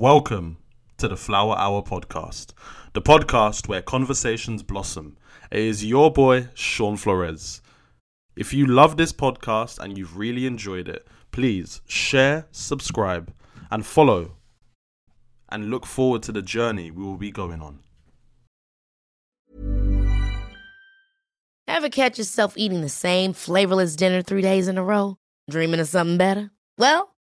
Welcome to the Flower Hour podcast, the podcast where conversations blossom. It is your boy, Sean Flores. If you love this podcast and you've really enjoyed it, please share, subscribe, and follow, and look forward to the journey we will be going on. Ever catch yourself eating the same flavorless dinner three days in a row? Dreaming of something better? Well,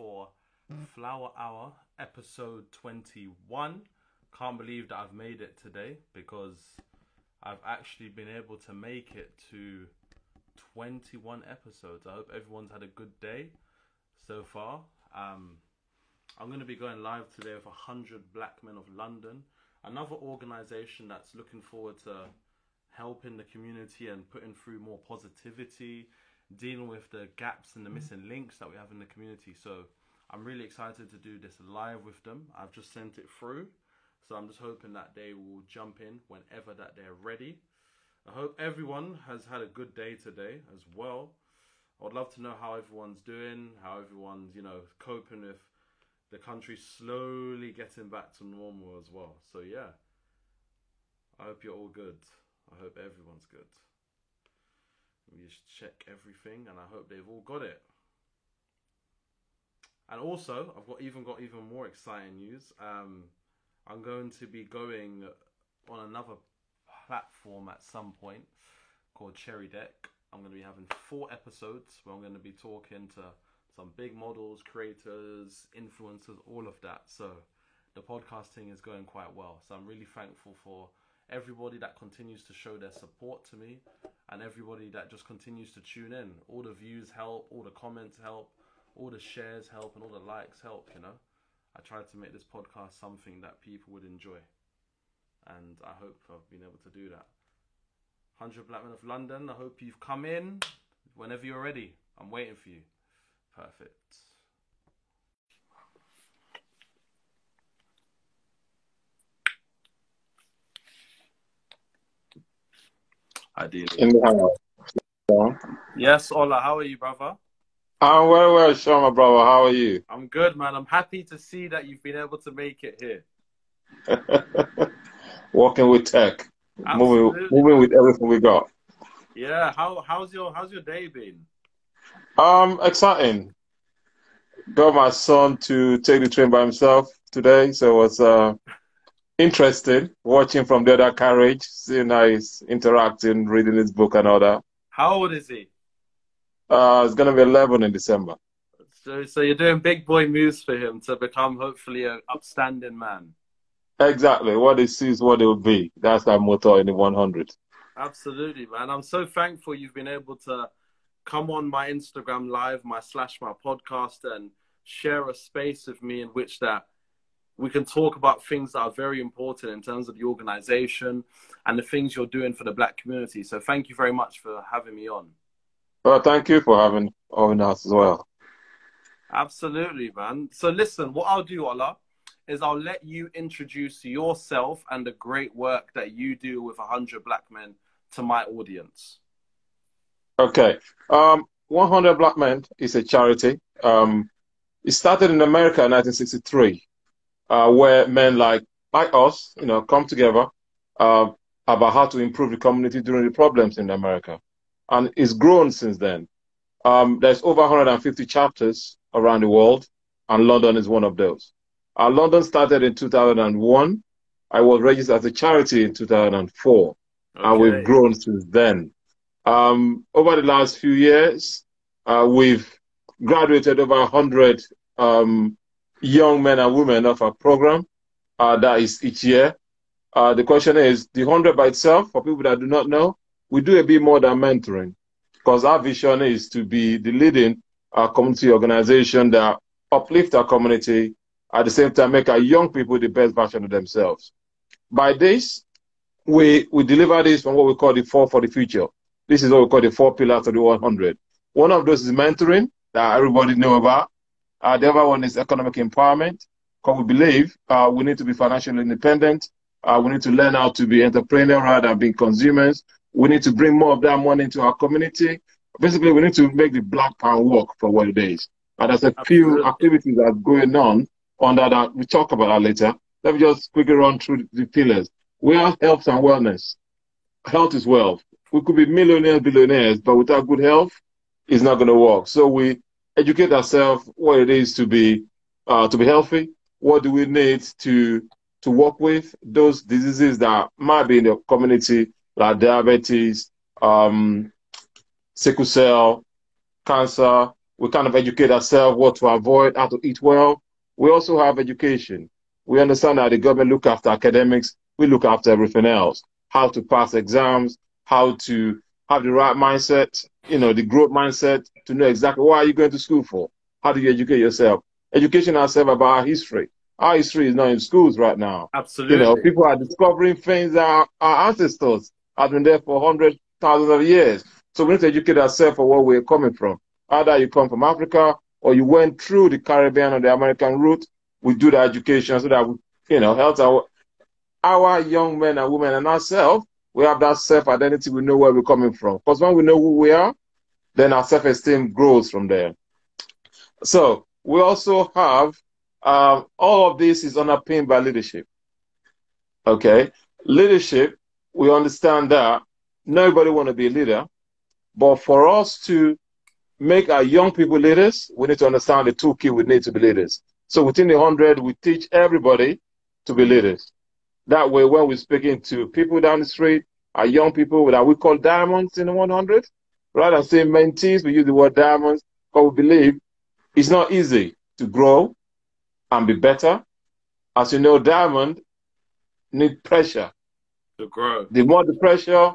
for Flower Hour episode 21. Can't believe that I've made it today because I've actually been able to make it to 21 episodes. I hope everyone's had a good day so far. Um, I'm going to be going live today with 100 Black Men of London, another organization that's looking forward to helping the community and putting through more positivity, dealing with the gaps and the missing links that we have in the community. So I'm really excited to do this live with them. I've just sent it through. So I'm just hoping that they will jump in whenever that they're ready. I hope everyone has had a good day today as well. I would love to know how everyone's doing, how everyone's, you know, coping with the country slowly getting back to normal as well. So yeah. I hope you're all good. I hope everyone's good. Let me just check everything and I hope they've all got it. And also, I've got even got even more exciting news. Um, I'm going to be going on another platform at some point called Cherry Deck. I'm going to be having four episodes where I'm going to be talking to some big models, creators, influencers, all of that. So the podcasting is going quite well. So I'm really thankful for everybody that continues to show their support to me and everybody that just continues to tune in. All the views help, all the comments help, all the shares help, and all the likes help, you know. I tried to make this podcast something that people would enjoy. And I hope I've been able to do that. 100 Black Men of London, I hope you've come in whenever you're ready. I'm waiting for you. Perfect. Ideally. in the house. So, Yes, Ola, how are you, brother? I'm very well, Sean, my brother. How are you? I'm good, man. I'm happy to see that you've been able to make it here. Working with tech, moving, moving with everything we got. Yeah, how how's your how's your day been? Um, exciting. Got my son to take the train by himself today, so it was uh, interesting watching from the other carriage, seeing how he's interacting, reading his book and all that. How old is he? Uh, it's gonna be 11 in December. So so you're doing big boy moves for him to become hopefully an upstanding man. Exactly. What he sees, what it will be. That's our motto in the 100. Absolutely, man. I'm so thankful you've been able to come on my Instagram live, my slash my podcast, and share a space with me in which that we can talk about things that are very important in terms of the organization and the things you're doing for the black community. So thank you very much for having me on. Well, thank you for having having us as well. Absolutely, man. So listen, what I'll do, Ola, is I'll let you introduce yourself and the great work that you do with 100 Black Men to my audience. Okay. Um, 100 Black Men is a charity. Um, It started in America in 1963, uh, where men like like us, you know, come together uh, about how to improve the community during the problems in America, and it's grown since then. Um, there's over 150 chapters around the world, and London is one of those. Uh, London started in 2001. I was registered as a charity in 2004, okay. and we've grown since then. Um, over the last few years, uh, we've graduated over 100 um, young men and women of our program. Uh, that is each year. Uh, the question is the 100 by itself, for people that do not know, we do a bit more than mentoring because our vision is to be the leading uh, community organization that uplift our community, at the same time make our young people the best version of themselves. By this, we, we deliver this from what we call the four for the future. This is what we call the four pillars of the 100. One of those is mentoring that everybody know about. Uh, the other one is economic empowerment. Because we believe uh, we need to be financially independent. Uh, we need to learn how to be entrepreneurial rather than being consumers. We need to bring more of that money into our community. Basically, we need to make the black pound work for what it is. And there's a Absolutely. few activities that are going on under that. We talk about that later. Let me just quickly run through the pillars. We have health and wellness. Health is wealth. We could be millionaires, billionaires, but without good health, it's not going to work. So we educate ourselves what it is to be uh, to be healthy. What do we need to to work with those diseases that might be in the community, like diabetes, um, sickle cell, cancer. We kind of educate ourselves what to avoid, how to eat well. We also have education. We understand that the government look after academics. We look after everything else. How to pass exams, how to have the right mindset, you know, the growth mindset to know exactly what are you going to school for? How do you educate yourself? Education ourselves about our history. Our history is not in schools right now. Absolutely. You know, people are discovering things that our, our ancestors have been there for hundreds, thousands of years. So we need to educate ourselves for where we're coming from. Either you come from Africa or you went through the Caribbean or the American route. We do the education so that we, you know, help our our young men and women and ourselves. We have that self identity. We know where we're coming from. Because when we know who we are, then our self esteem grows from there. So we also have um, all of this is underpinned by leadership. Okay, leadership. We understand that nobody want to be a leader, but for us to make our young people leaders, we need to understand the two key we need to be leaders. So within the hundred, we teach everybody to be leaders. That way, when we're speaking to people down the street, our young people that we call diamonds in the 100, rather than saying mentees, we use the word diamonds because we believe it's not easy to grow and be better. As you know, diamond need pressure to grow. The more the pressure,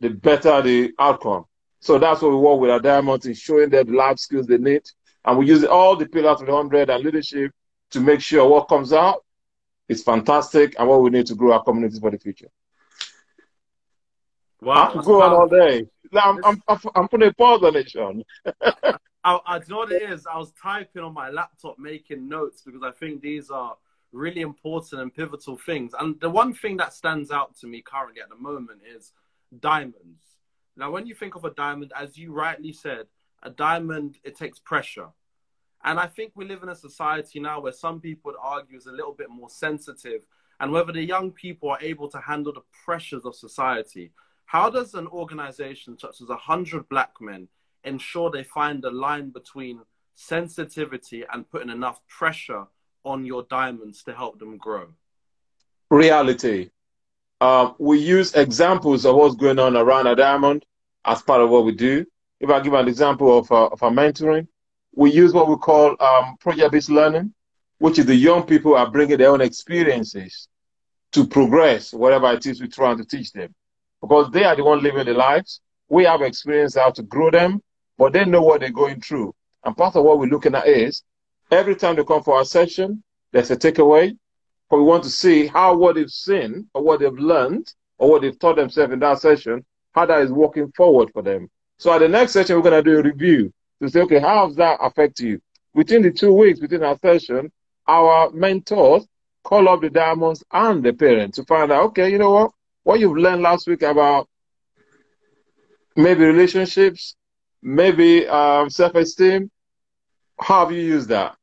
the better the outcome. So that's what we work with our diamonds in showing them the life skills they need. And we use all the pillars of the 100 and leadership to make sure what comes out is fantastic and what we need to grow our communities for the future. Wow. I can go on all day. I'm, I'm, I'm, I'm putting a pause on it, Sean. I, I, know what it is? I was typing on my laptop making notes because I think these are really important and pivotal things. And the one thing that stands out to me currently at the moment is diamonds. Now, when you think of a diamond, as you rightly said, a diamond, it takes pressure. And I think we live in a society now where some people would argue is a little bit more sensitive and whether the young people are able to handle the pressures of society. How does an organization such as 100 Black Men ensure they find the line between sensitivity and putting enough pressure on your diamonds to help them grow? Reality. Uh, we use examples of what's going on around a diamond as part of what we do. If I give an example of, uh, of our mentoring, we use what we call um, project-based learning, which is the young people are bringing their own experiences to progress whatever it is we're trying to teach them. Because they are the one living the lives. We have experience how to grow them but they know what they're going through. And part of what we're looking at is every time they come for our session, there's a takeaway. But we want to see how what they've seen or what they've learned or what they've taught themselves in that session, how that is working forward for them. So at the next session, we're going to do a review to say, okay, how does that affect you? Within the two weeks, within our session, our mentors call up the diamonds and the parents to find out, okay, you know what? What you've learned last week about maybe relationships, maybe um, self-esteem. How have you used that?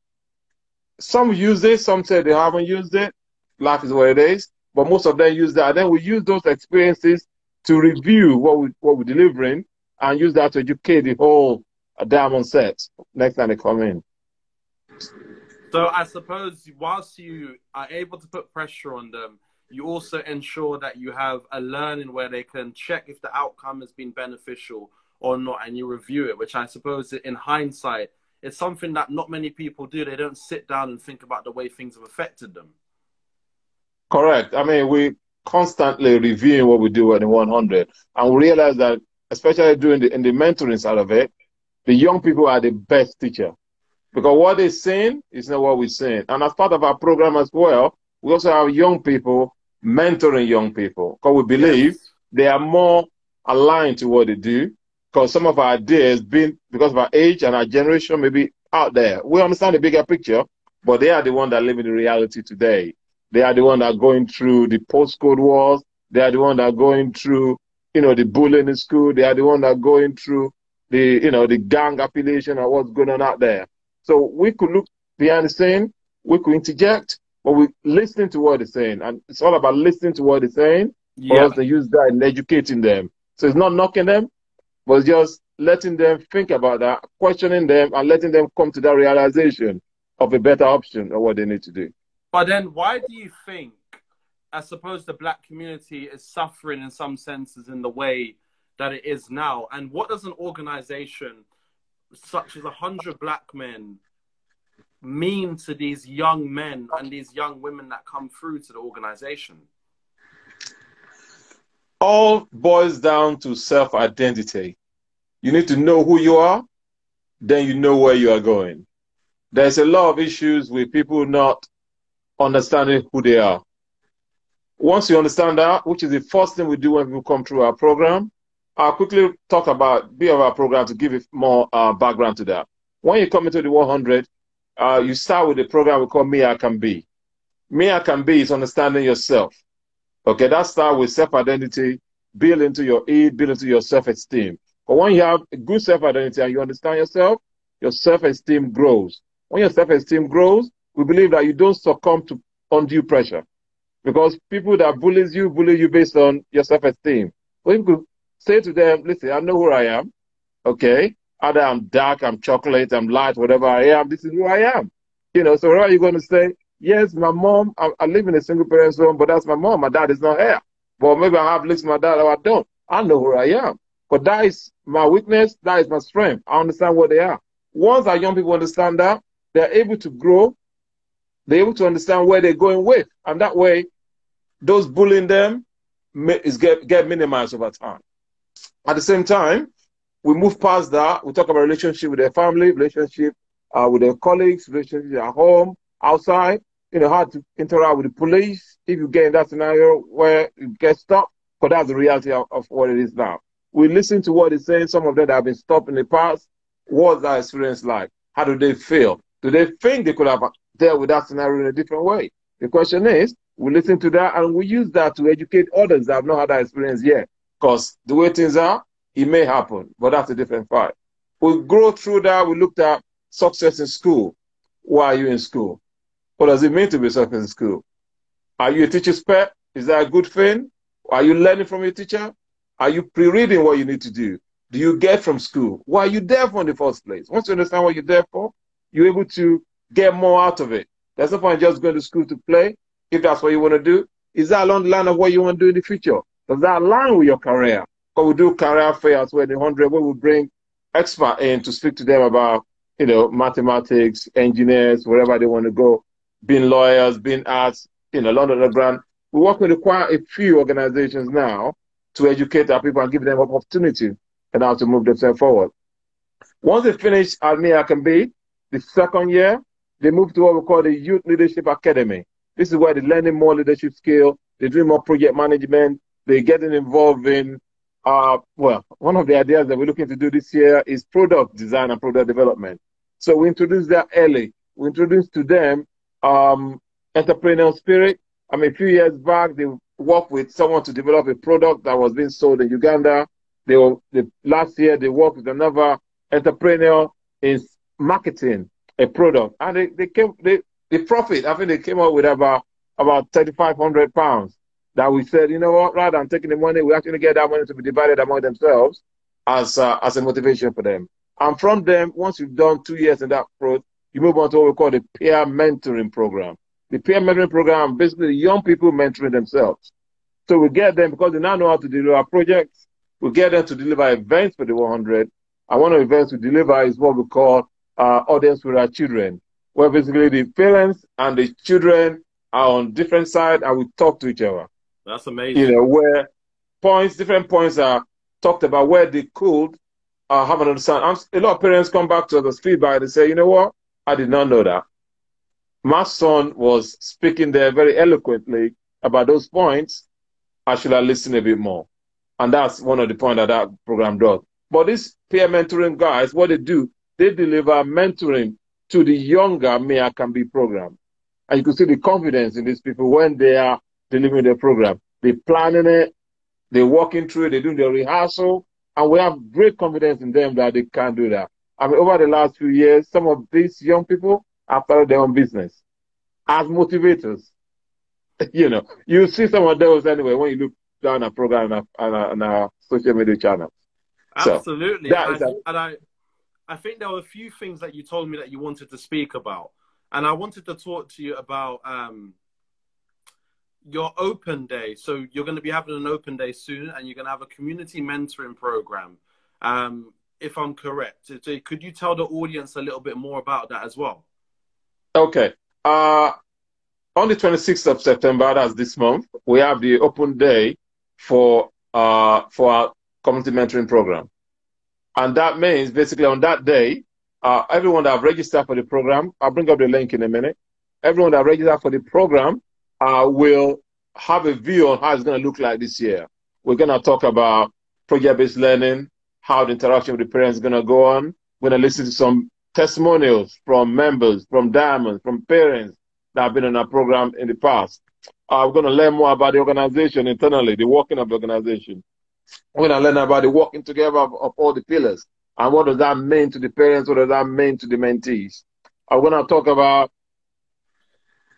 some use it, some say they haven't used it. Life is what it is, but most of them use that. And then we use those experiences to review what we what we're delivering and use that to educate the whole diamond set next time they come in. So I suppose whilst you are able to put pressure on them, you also ensure that you have a learning where they can check if the outcome has been beneficial or not, and you review it. Which I suppose, in hindsight, it's something that not many people do. They don't sit down and think about the way things have affected them. Correct. I mean, we constantly reviewing what we do at the 100, and we realize that, especially during the in the mentoring side of it, the young people are the best teacher because what they're saying is not what we're saying. And as part of our program as well, we also have young people mentoring young people because we believe yes. they are more aligned to what they do. Because some of our ideas, being because of our age and our generation, maybe out there, we understand the bigger picture, but they are the one that live in the reality today. They are the one that are going through the postcode wars. They are the one that are going through, you know, the bullying in school. They are the one that are going through the, you know, the gang affiliation and what's going on out there. So we could look behind the scene, we could interject, but we listening to what they're saying. And it's all about listening to what they're saying yeah. for us to use that and educating them. So it's not knocking them, but just letting them think about that, questioning them, and letting them come to that realization of a better option of what they need to do. But then, why do you think, I suppose, the black community is suffering in some senses in the way that it is now? And what does an organization such as a hundred black men mean to these young men and these young women that come through to the organization? All boils down to self identity. You need to know who you are, then you know where you are going. There's a lot of issues with people not understanding who they are. Once you understand that, which is the first thing we do when people come through our program, I'll quickly talk about bit of our program to give it more uh, background to that. When you come into the 100, uh, you start with the program we call Me I Can Be. Me I Can Be is understanding yourself. Okay, that starts with self-identity, build into your id, build into your self-esteem. But when you have a good self-identity and you understand yourself, your self-esteem grows. When your self-esteem grows, we believe that you don't succumb to undue pressure. Because people that bullies you, bully you based on your self-esteem. When you say to them, listen, I know who I am. Okay. Either I'm dark, I'm chocolate, I'm light, whatever I am, this is who I am. You know, so what are you going to say? Yes, my mom, I, I live in a single parent's home, but that's my mom. My dad is not here. But maybe I have listened to my dad or I don't. I know who I am. But that is my weakness, that is my strength. I understand what they are. Once our young people understand that, they're able to grow, they're able to understand where they're going with. And that way, those bullying them is get, get minimized over time. At the same time, we move past that. We talk about relationship with their family, relationship uh, with their colleagues, relationship at home, outside. You know how to interact with the police if you get in that scenario where you get stopped. But that's the reality of, of what it is now. We listen to what he's saying. Some of them have been stopped in the past. What's that experience like? How do they feel? Do they think they could have dealt with that scenario in a different way? The question is, we listen to that and we use that to educate others that have not had that experience yet. Because the way things are, it may happen, but that's a different fight. We grow through that. We looked at success in school. Why are you in school? What does it mean to be successful in school? Are you a teacher's pet? Is that a good thing? Are you learning from your teacher? Are you pre-reading what you need to do? Do you get from school? Why are you there for in the first place? Once you understand what you're there for, you're able to get more out of it. There's no point just going to school to play. If that's what you want to do, is that along the line of what you want to do in the future? Does that align with your career? Because we do career fairs where the 100, where we bring expert in to speak to them about, you know, mathematics, engineers, wherever they want to go, being lawyers, being arts, you know, London Underground. We work with quite a few organizations now to educate our people and give them opportunity and how to move themselves forward. Once they finish at Me I Can Be, the second year, they move to what we call the Youth Leadership Academy. This is where they're learning more leadership skill, they do more project management, they're getting involved in, uh, well, one of the ideas that we're looking to do this year is product design and product development. So we introduce that early. We introduce to them um, entrepreneurial spirit. I mean, a few years back, they worked with someone to develop a product that was being sold in Uganda. They were the, last year they worked with another entrepreneur in marketing a product, and they, they came they the profit, I think they came up with about about 3,500 pounds that we said, you know what, rather than taking the money, we actually get that money to be divided among themselves as, uh, as a motivation for them. And from them, once you've done two years in that approach, you move on to what we call the peer mentoring program. The peer mentoring program, basically young people mentoring themselves. So we get them because they now know how to deliver projects. We get them to deliver events for the 100. And one of the events we deliver is what we call uh, audience with our children, where basically the parents and the children are on different sides and we talk to each other. That's amazing. You know, where points, different points are talked about where they could uh, have an understanding. A lot of parents come back to us as feedback and say, you know what? I did not know that. My son was speaking there very eloquently about those points. I should have listened a bit more. And that's one of the points that that program does. But these peer mentoring guys, what they do, they deliver mentoring to the younger I Can Be program. And you can see the confidence in these people when they are delivering their program. They're planning it, they're walking through it, they're doing their rehearsal, and we have great confidence in them that they can do that. I mean, over the last few years, some of these young people have started their own business as motivators. you know, you see some of those anyway when you look down a program and our, on our social media channels. Absolutely. So and, I, and I, I think there were a few things that you told me that you wanted to speak about. And I wanted to talk to you about um, your open day. So you're going to be having an open day soon, and you're going to have a community mentoring program. Um, if I'm correct, could you tell the audience a little bit more about that as well? Okay. Uh, on the 26th of September, that's this month, we have the open day for uh, for our community mentoring program, and that means basically on that day, uh, everyone that have registered for the program, I'll bring up the link in a minute. Everyone that registered for the program uh, will have a view on how it's going to look like this year. We're going to talk about project-based learning, how the interaction with the parents is going to go on. We're going to listen to some testimonials from members, from Diamonds, from parents that have been in our program in the past. Uh, we're going to learn more about the organization internally, the working of the organization. We're going to learn about the working together of, of all the pillars. And what does that mean to the parents? What does that mean to the mentees? I'm going to talk about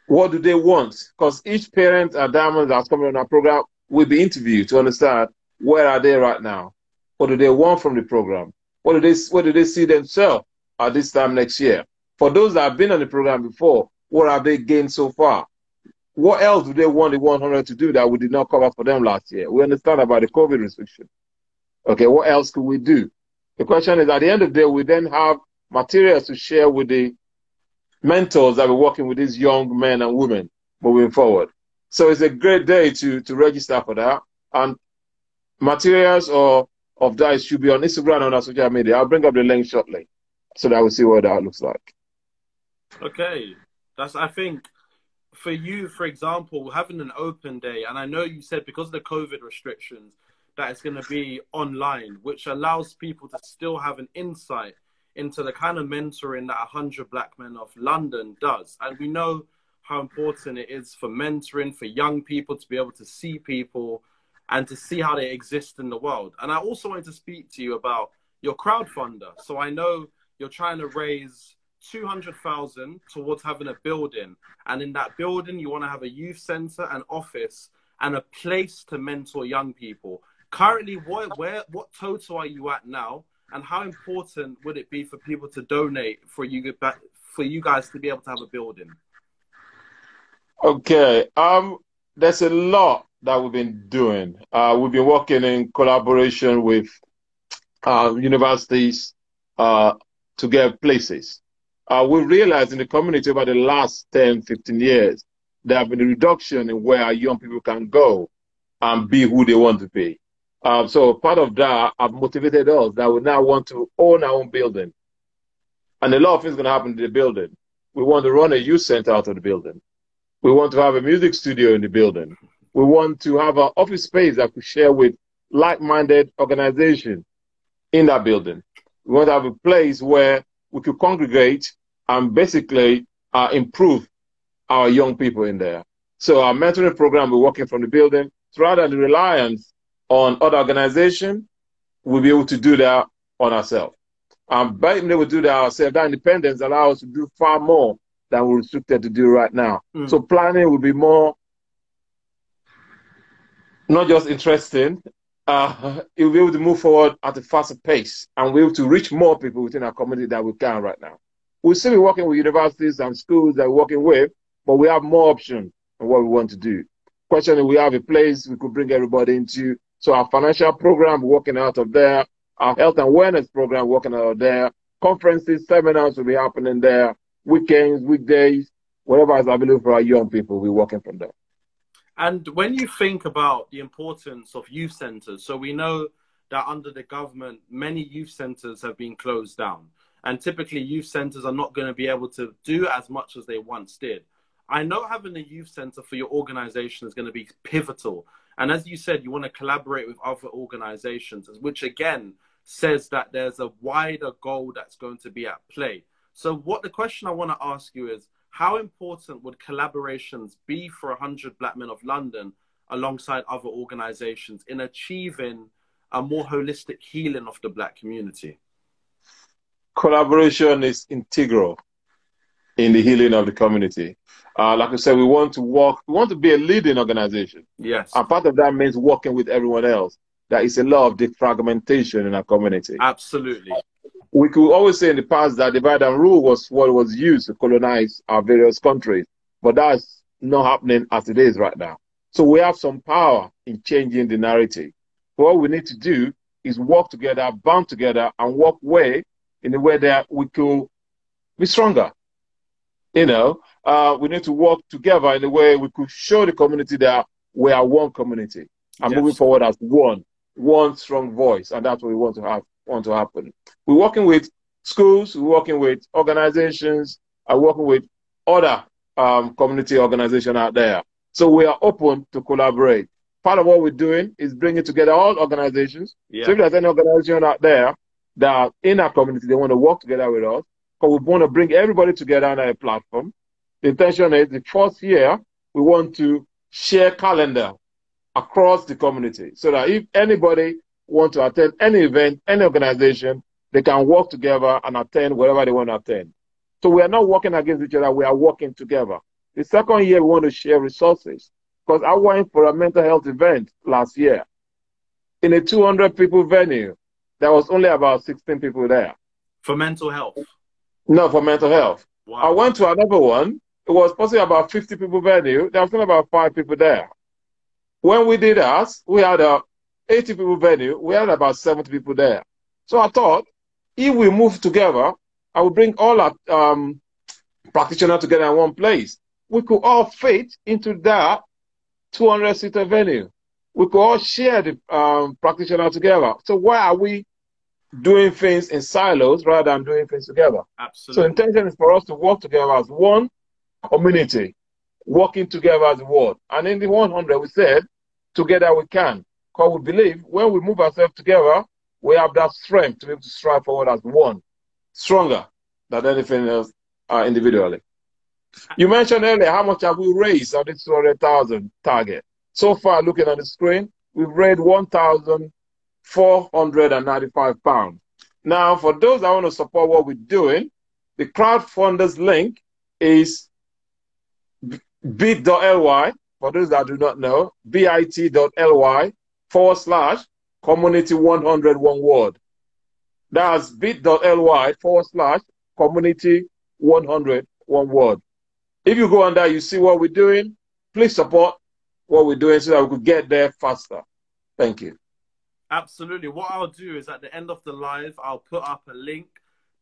what do they want? Because each parent at Diamond that's coming on our program will be interviewed to understand where are they right now? What do they want from the program? What do they, what do they see themselves at this time next year? For those that have been on the program before, what have they gained so far? What else do they want the 100 to do that we did not cover for them last year? We understand about the COVID restriction. Okay, what else could we do? The question is, at the end of the day, we then have materials to share with the mentors that we're working with these young men and women moving forward. So it's a great day to, to register for that. And materials or of that should be on Instagram and on social media. I'll bring up the link shortly so that we'll see what that looks like. Okay. That's I think for you, for example, having an open day, and I know you said because of the COVID restrictions, that it's going to be online, which allows people to still have an insight into the kind of mentoring that 100 Black Men of London does. And we know how important it is for mentoring, for young people to be able to see people and to see how they exist in the world. And I also wanted to speak to you about your crowdfunder. So I know you're trying to raise 200,000 towards having a building. And in that building, you want to have a youth center, an office, and a place to mentor young people. Currently, what where what total are you at now, and how important would it be for people to donate for you for you guys to be able to have a building? Okay, um, there's a lot that we've been doing. Uh, we've been working in collaboration with uh, universities uh, to get places. Uh, we realized in the community over the last 10, 15 years, there have been a reduction in where young people can go and be who they want to be. Um, so part of that have motivated us that we now want to own our own building. And a lot of things are going to happen in the building. We want to run a youth center out of the building. We want to have a music studio in the building. We want to have an office space that we share with like-minded organizations in that building. We want to have a place where we could congregate and basically uh, improve our young people in there. So our mentoring program, we're working from the building. So rather than the reliance on other organizations, we'll be able to do that on ourselves. And by being able to do that ourselves, that independence allows us to do far more than we're restricted to do right now. Mm. So planning will be more, not just interesting, uh, will be able to move forward at a faster pace and we'll to reach more people within our community than we can right now. We'll still be working with universities and schools that we're working with, but we have more options on what we want to do. Question we have a place we could bring everybody into. So our financial program working out of there, our health and wellness program working out of there, conferences, seminars will be happening there, weekends, weekdays, whatever is available for our young people, we're working from there. And when you think about the importance of youth centers, so we know that under the government, many youth centers have been closed down. And typically, youth centers are not going to be able to do as much as they once did. I know having a youth center for your organization is going to be pivotal. And as you said, you want to collaborate with other organizations, which again says that there's a wider goal that's going to be at play. So, what the question I want to ask you is how important would collaborations be for 100 Black Men of London alongside other organizations in achieving a more holistic healing of the Black community? Collaboration is integral in the healing of the community. Uh, like I said, we want to work, we want to be a leading organization. Yes. And part of that means working with everyone else. There is a lot of defragmentation in our community. Absolutely. We could always say in the past that divide and rule was what was used to colonize our various countries, but that's not happening as it is right now. So we have some power in changing the narrative. What we need to do is work together, band together, and work way in a way that we could be stronger. You know, uh, we need to work together in a way we could show the community that we are one community and Yes. moving forward as one, one strong voice, and that's what we want to have want to happen. We're working with schools, we're working with organizations, and working with other um, community organizations out there. So we are open to collaborate. Part of what we're doing is bringing together all organizations. Yeah. So if there's any organization out there that in our community they want to work together with us, but we want to bring everybody together on a platform. The intention is the first year we want to share calendar across the community so that if anybody want to attend any event, any organization, they can work together and attend wherever they want to attend. So we are not working against each other, we are working together. The second year we want to share resources because I went for a mental health event last year in a 200 people venue. There was only about 16 people there. For mental health. No, for mental health. I went to another one. It was possibly about 50 people venue. There was only about five people there. When we did us, we had a 80 people venue. We had about 70 people there. So I thought, if we move together, I would bring all our um, practitioners together in one place. We could all fit into that 200 seater venue. We could all share the um, practitioner together. So why are we doing things in silos rather than doing things together? Absolutely. So intention is for us to work together as one community, working together as one. And in the 100, we said, together we can. Because we believe when we move ourselves together, we have that strength to be able to strive forward as one, stronger than anything else uh, individually. You mentioned earlier how much have we raised on this 200,000 target. So far, looking at the screen, we've raised 1,495 pounds. Now, for those that want to support what we're doing, the crowdfunders link is bit.ly, for those that do not know, bit.ly forward slash community 100 one word. That's bit.ly forward slash community 100 one word. If you go on there, you see what we're doing. Please support what we're doing so that we could get there faster. Thank you. Absolutely. What I'll do is at the end of the live, I'll put up a link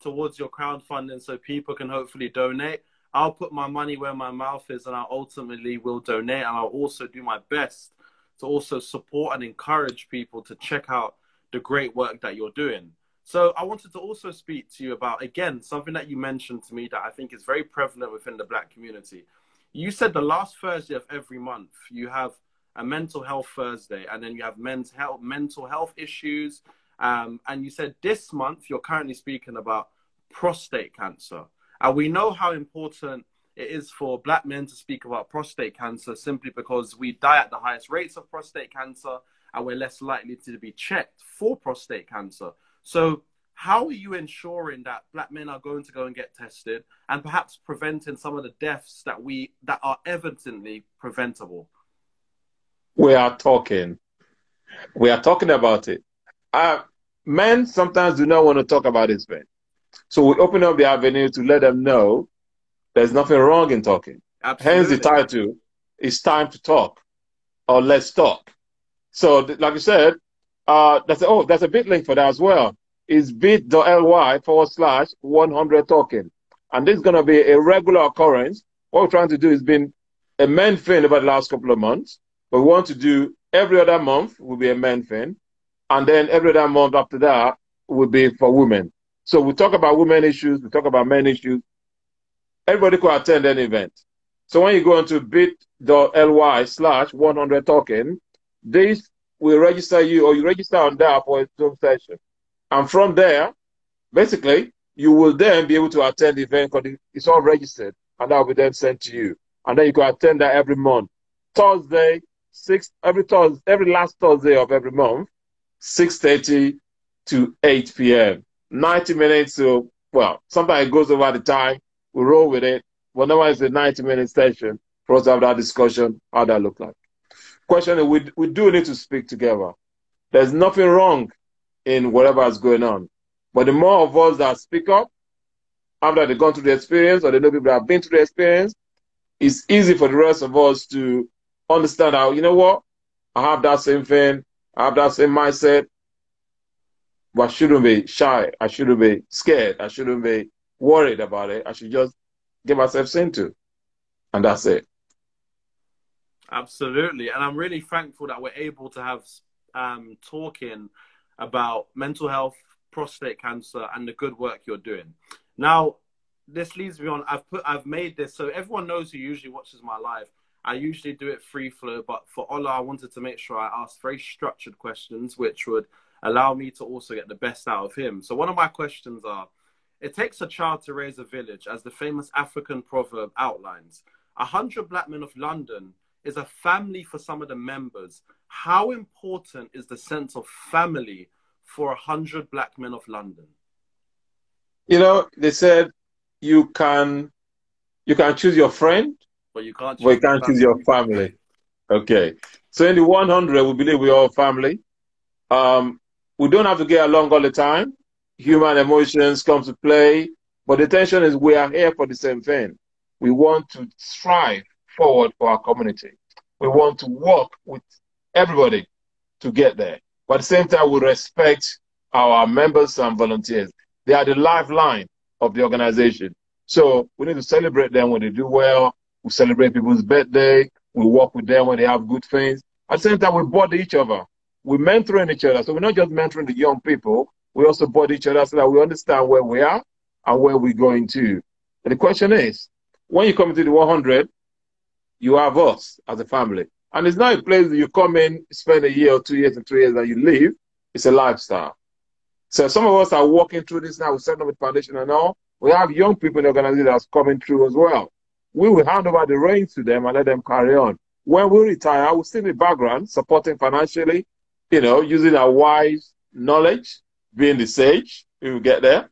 towards your crowdfunding so people can hopefully donate. I'll put my money where my mouth is and I ultimately will donate. And I'll also do my best to also support and encourage people to check out the great work that you're doing. So I wanted to also speak to you about, again, something that you mentioned to me that I think is very prevalent within the black community. You said the last Thursday of every month, you have a mental health Thursday, and then you have mental health, mental health issues. Um, and you said this month you're currently speaking about prostate cancer. And we know how important it is for black men to speak about prostate cancer simply because we die at the highest rates of prostate cancer and we're less likely to be checked for prostate cancer. So, how are you ensuring that black men are going to go and get tested and perhaps preventing some of the deaths that we that are evidently preventable? We are talking. We are talking about it. Uh, men sometimes do not want to talk about this, man. So we open up the avenue to let them know there's nothing wrong in talking. Absolutely. Hence the title, It's Time to Talk or Let's Talk. So, like I said, uh, that's a, oh, that's a bit link for that as well. It's bit.ly forward slash 100 talking. And this is going to be a regular occurrence. What we're trying to do has been a main thing over the last couple of months, but we want to do every other month will be a main thing. And then every other month after that will be for women. So we talk about women issues, we talk about men issues. Everybody could attend an event. So when you go into bit.ly slash 100 talking, this will register you or you register on there for a Zoom session. And from there, basically, you will then be able to attend the event because it's all registered and that will be then sent to you. And then you can attend that every month. Thursday, six every Thursday, every last Thursday of every month, 6.30 to 8 p.m. 90 minutes to, well, sometimes it goes over the time. We roll with it. Now it's a 90 minute session for us to have that discussion, how that look like. Question is, we, we do need to speak together. There's nothing wrong in whatever is going on. But the more of us that speak up, after they've gone through the experience or they know people that have been through the experience, it's easy for the rest of us to understand how, you know what, I have that same thing, I have that same mindset, but I shouldn't be shy, I shouldn't be scared, I shouldn't be worried about it. I should just get myself into. And that's it. Absolutely. And I'm really thankful that we're able to have um, talking about mental health, prostate cancer, and the good work you're doing. Now, this leads me on. I've put, I've made this so everyone knows who usually watches my live. I usually do it free flow, but for Ola, I wanted to make sure I asked very structured questions, which would allow me to also get the best out of him. So one of my questions are: It takes a child to raise a village, as the famous African proverb outlines. A hundred black men of London is a family for some of the members. How important is the sense of family for a hundred black men of London? You know, they said you can you can choose your friend, but you can't. but you can't choose your family. Okay, so in the 100, we believe we're all family. Um, we don't have to get along all the time. Human emotions come to play, but the tension is we are here for the same thing. We want to strive forward for our community. We want to work with everybody to get there. But at the same time, we respect our members and volunteers. They are the lifeline of the organization. So we need to celebrate them when they do well. We celebrate people's birthday. We work with them when they have good things. At the same time, we body each other. We're mentoring each other. So we're not just mentoring the young people. We also body each other so that we understand where we are and where we're going to. And the question is, when you come into the 100, you have us as a family. And it's not a place that you come in, spend a year or two years or three years and you leave. It's a lifestyle. So some of us are walking through this now. We set up a foundation and all. We have young people in the organization that's coming through as well. We will hand over the reins to them and let them carry on. When we retire, we'll still the background, supporting financially, you know, using our wise knowledge, being the sage, we will get there,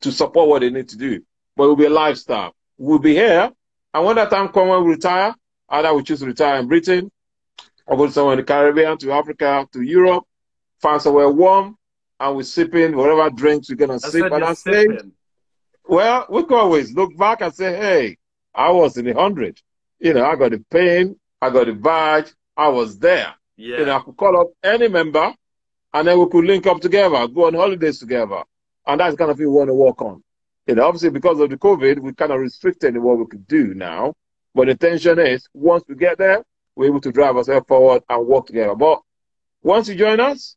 to support what they need to do. But it will be a lifestyle. We'll be here, and when that time comes when we retire, either we choose to retire in Britain, or go somewhere in the Caribbean, to Africa, to Europe, find somewhere warm, and we're sipping whatever drinks we're gonna sip at that stage. Well, we can always look back and say, hey, I was in the hundred. You know, I got the pain, I got the badge, I was there. Yeah. You know, I could call up any member and then we could link up together, go on holidays together. And that's kind of thing we want to work on. You know, obviously because of the COVID, we kind of restricted what we could do now. But the intention is once we get there, we're able to drive ourselves forward and work together. But once you join us,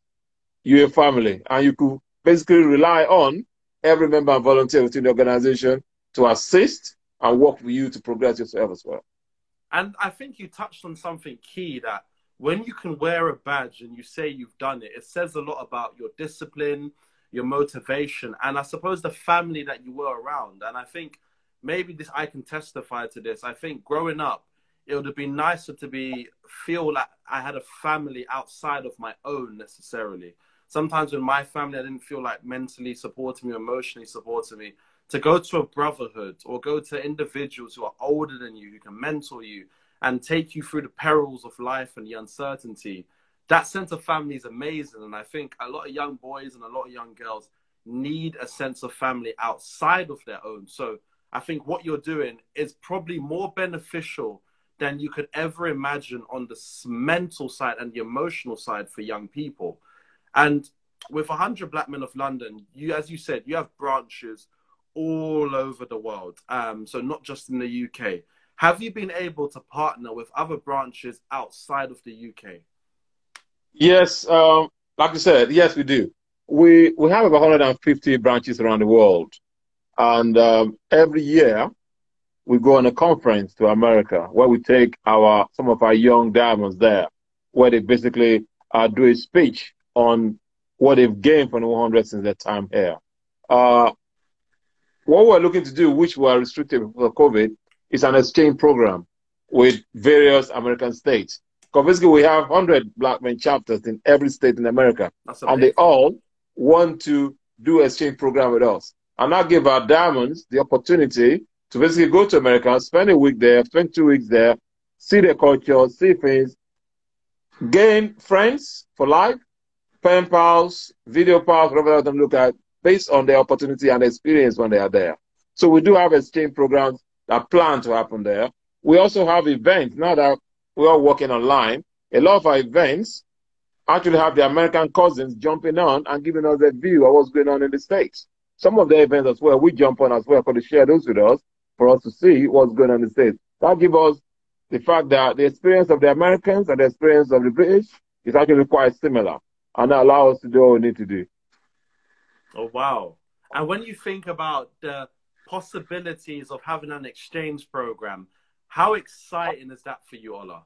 you're a family and you could basically rely on every member and volunteer within the organization to assist and work with you to progress yourself as well. And I think you touched on something key that when you can wear a badge and you say you've done it, it says a lot about your discipline, your motivation, and I suppose the family that you were around. And I think maybe this I can testify to this. I think growing up, it would have been nicer to be feel like I had a family outside of my own necessarily. sometimes with my family I didn't feel like mentally supporting me, emotionally supporting me, to go to a brotherhood or go to individuals who are older than you, who can mentor you and take you through the perils of life and the uncertainty. That sense of family is amazing. And I think a lot of young boys and a lot of young girls need a sense of family outside of their own. So I think what you're doing is probably more beneficial than you could ever imagine on the mental side and the emotional side for young people. And with 100 Black Men of London, you, as you said, you have branches all over the world. Um, so not just in the UK. Have you been able to partner with other branches outside of the UK? Yes, um, like I said, yes, we do. We we have about 150 branches around the world, and um, every year we go on a conference to America where we take our some of our young diamonds there, where they basically uh, do a speech on what they've gained from the 100 since their time here. Uh, what we're looking to do, which we are restricted for COVID, is an exchange program with various American states. Because basically, we have 100 black men chapters in every state in America, and they all want to do exchange program with us. And I give our diamonds the opportunity to basically go to America, spend a week there, spend two weeks there, see the culture, see things, gain friends for life, pen pals, video pals, whatever them look at, based on their opportunity and experience when they are there. So we do have exchange programs that plan to happen there. We also have events now that we are working online. A lot of our events actually have the American cousins jumping on and giving us a view of what's going on in the States. Some of the events as well, we jump on as well for to share those with us for us to see what's going on in the States. That gives us the fact that the experience of the Americans and the experience of the British is actually quite similar and that allows us to do what we need to do. Oh, wow. And when you think about the possibilities of having an exchange program, how exciting is that for you, Ola?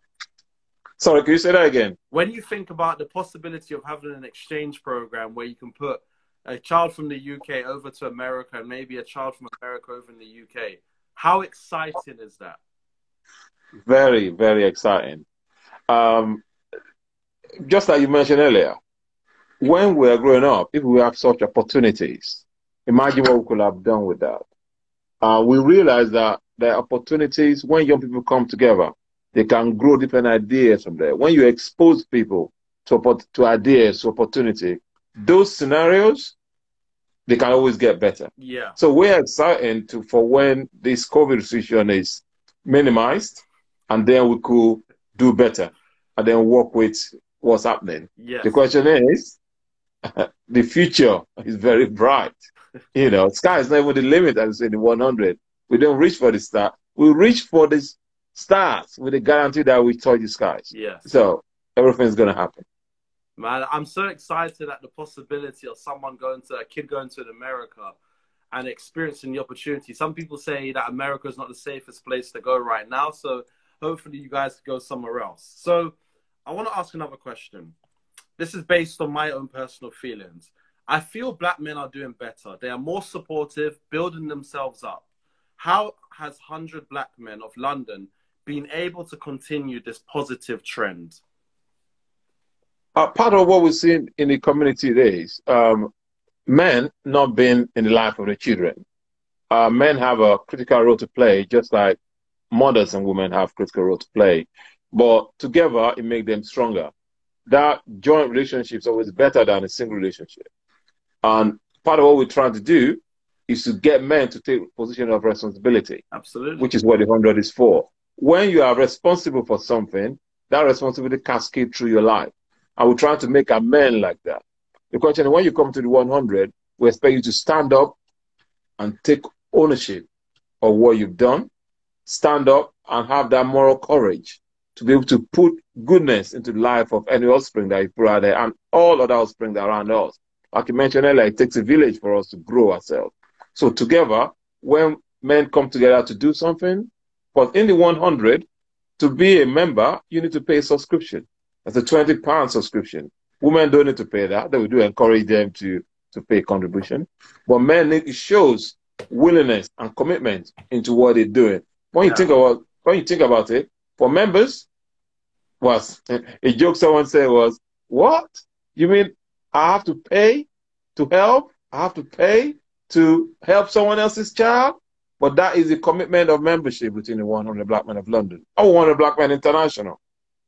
Sorry, can you say that again? When you think about the possibility of having an exchange program where you can put a child from the UK over to America and maybe a child from America over in the UK, how exciting is that? Very, very exciting. Um, just like you mentioned earlier, when we are growing up, if we have such opportunities, imagine what we could have done with that. Uh, we realize that there are opportunities when young people come together they can grow different ideas from there. When you expose people to, to ideas, to opportunity, those scenarios, they can always get better. Yeah. So we're excited to, for when this COVID situation is minimized, and then we could do better, and then work with what's happening. Yes. The question is, the future is very bright. You know, sky is not even the limit, as I say, the 100. We don't reach for the star. We reach for this starts with a guarantee that we touch the skies. Yes. So everything's gonna happen. Man, I'm so excited at the possibility of someone going to a kid going to America and experiencing the opportunity. Some people say that America is not the safest place to go right now, so hopefully you guys go somewhere else. So I want to ask another question. This is based on my own personal feelings. I feel black men are doing better. They are more supportive, building themselves up. How has 100 Black Men of London been able to continue this positive trend? Uh, part of what we're seeing in the community is um, men not being in the life of the children. Uh, men have a critical role to play, just like mothers and women have critical role to play. But together, it makes them stronger. That joint relationship is always better than a single relationship. And part of what we're trying to do is to get men to take position of responsibility. Absolutely. Which is what the 100 is for when you are responsible for something, that responsibility cascades through your life. And we're trying to make a man like that. The question is when you come to the 100, we expect you to stand up and take ownership of what you've done, stand up and have that moral courage to be able to put goodness into the life of any offspring that you put out there and all other offspring that around us. Like you mentioned earlier, it takes a village for us to grow ourselves. So together, when men come together to do something, but in the 100, to be a member, you need to pay a subscription. That's a 20 pound subscription. Women don't need to pay that. They we do encourage them to, to pay contribution. But men need, it shows willingness and commitment into what they're doing. When you yeah. think about when you think about it, for members, was a joke someone said was, What? You mean I have to pay to help. I have to pay to help someone else's child. But that is the commitment of membership between the 100 Black Men of London or 100 Black Men International.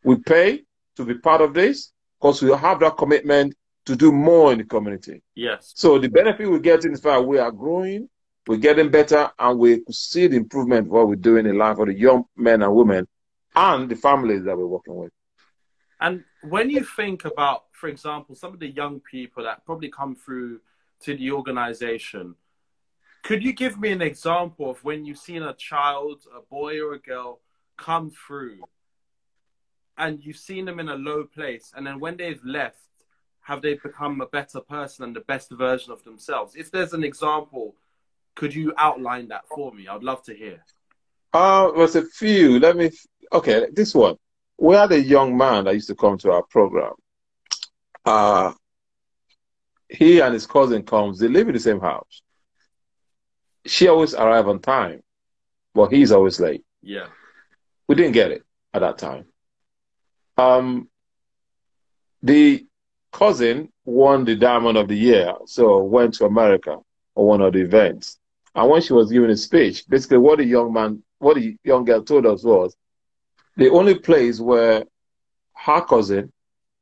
We pay to be part of this because we have that commitment to do more in the community. Yes. So the benefit we get in fact that we are growing, we're getting better, and we see the improvement of what we're doing in life for the young men and women and the families that we're working with. And when you think about, for example, some of the young people that probably come through to the organization, could you give me an example of when you've seen a child, a boy or a girl, come through and you've seen them in a low place, and then when they've left, have they become a better person and the best version of themselves? If there's an example, could you outline that for me? I'd love to hear. Uh, there's a few. Let me. Okay, this one. We had a young man that used to come to our program. Uh, he and his cousin comes. They live in the same house. She always arrive on time, but he's always late. Yeah. We didn't get it at that time. Um, the cousin won the Diamond of the Year, so went to America on one of the events. And when she was giving a speech, basically what the young man, what the young girl told us was, the only place where her cousin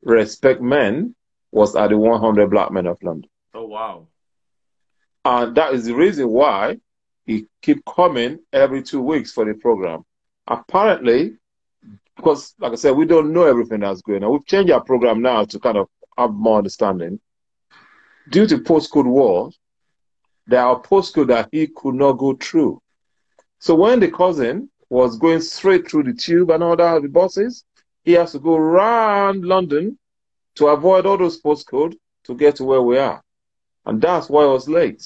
respect men was at the 100 Black Men of London. Oh wow! And that is the reason why he keep coming every two weeks for the program. Apparently, because like I said, we don't know everything that's going on. We've changed our program now to kind of have more understanding. Due to postcode wars, there are postcodes that he could not go through. So when the cousin was going straight through the tube and all that, the buses, he has to go around London to avoid all those postcodes to get to where we are. And that's why I was late.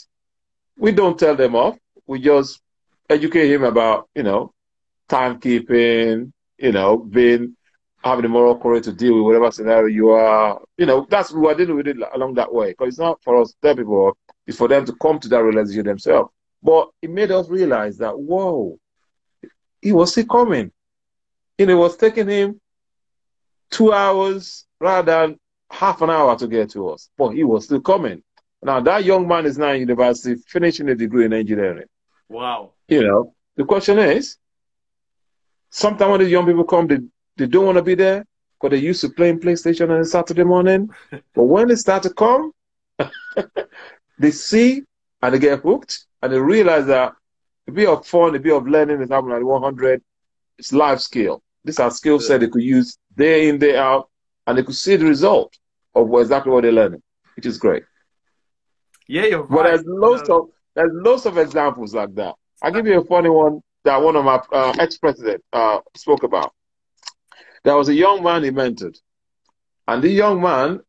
We don't tell them off. We just educate him about, you know, timekeeping, you know, being having the moral courage to deal with whatever scenario you are. You know, that's we are dealing with it along that way. Because it's not for us to tell people, it's for them to come to that realization themselves. But it made us realize that, whoa, he was still coming. And it was taking him two hours rather than half an hour to get to us. But he was still coming. Now that young man is now in university finishing a degree in engineering. Wow. You know, the question is, sometimes when the young people come, they, they don't want to be there because they used to playing PlayStation on a Saturday morning. but when they start to come, they see and they get hooked and they realize that a bit of fun, a bit of learning is happening at 100. It's life skill. These are skill set they could use day in, day out, and they could see the result of exactly what they're learning, which is great. Yeah, you're right. But there's lots of there's lots of examples like that. I'll give you a funny one that one of my uh, ex-president uh, spoke about. There was a young man he mentored, and the young man,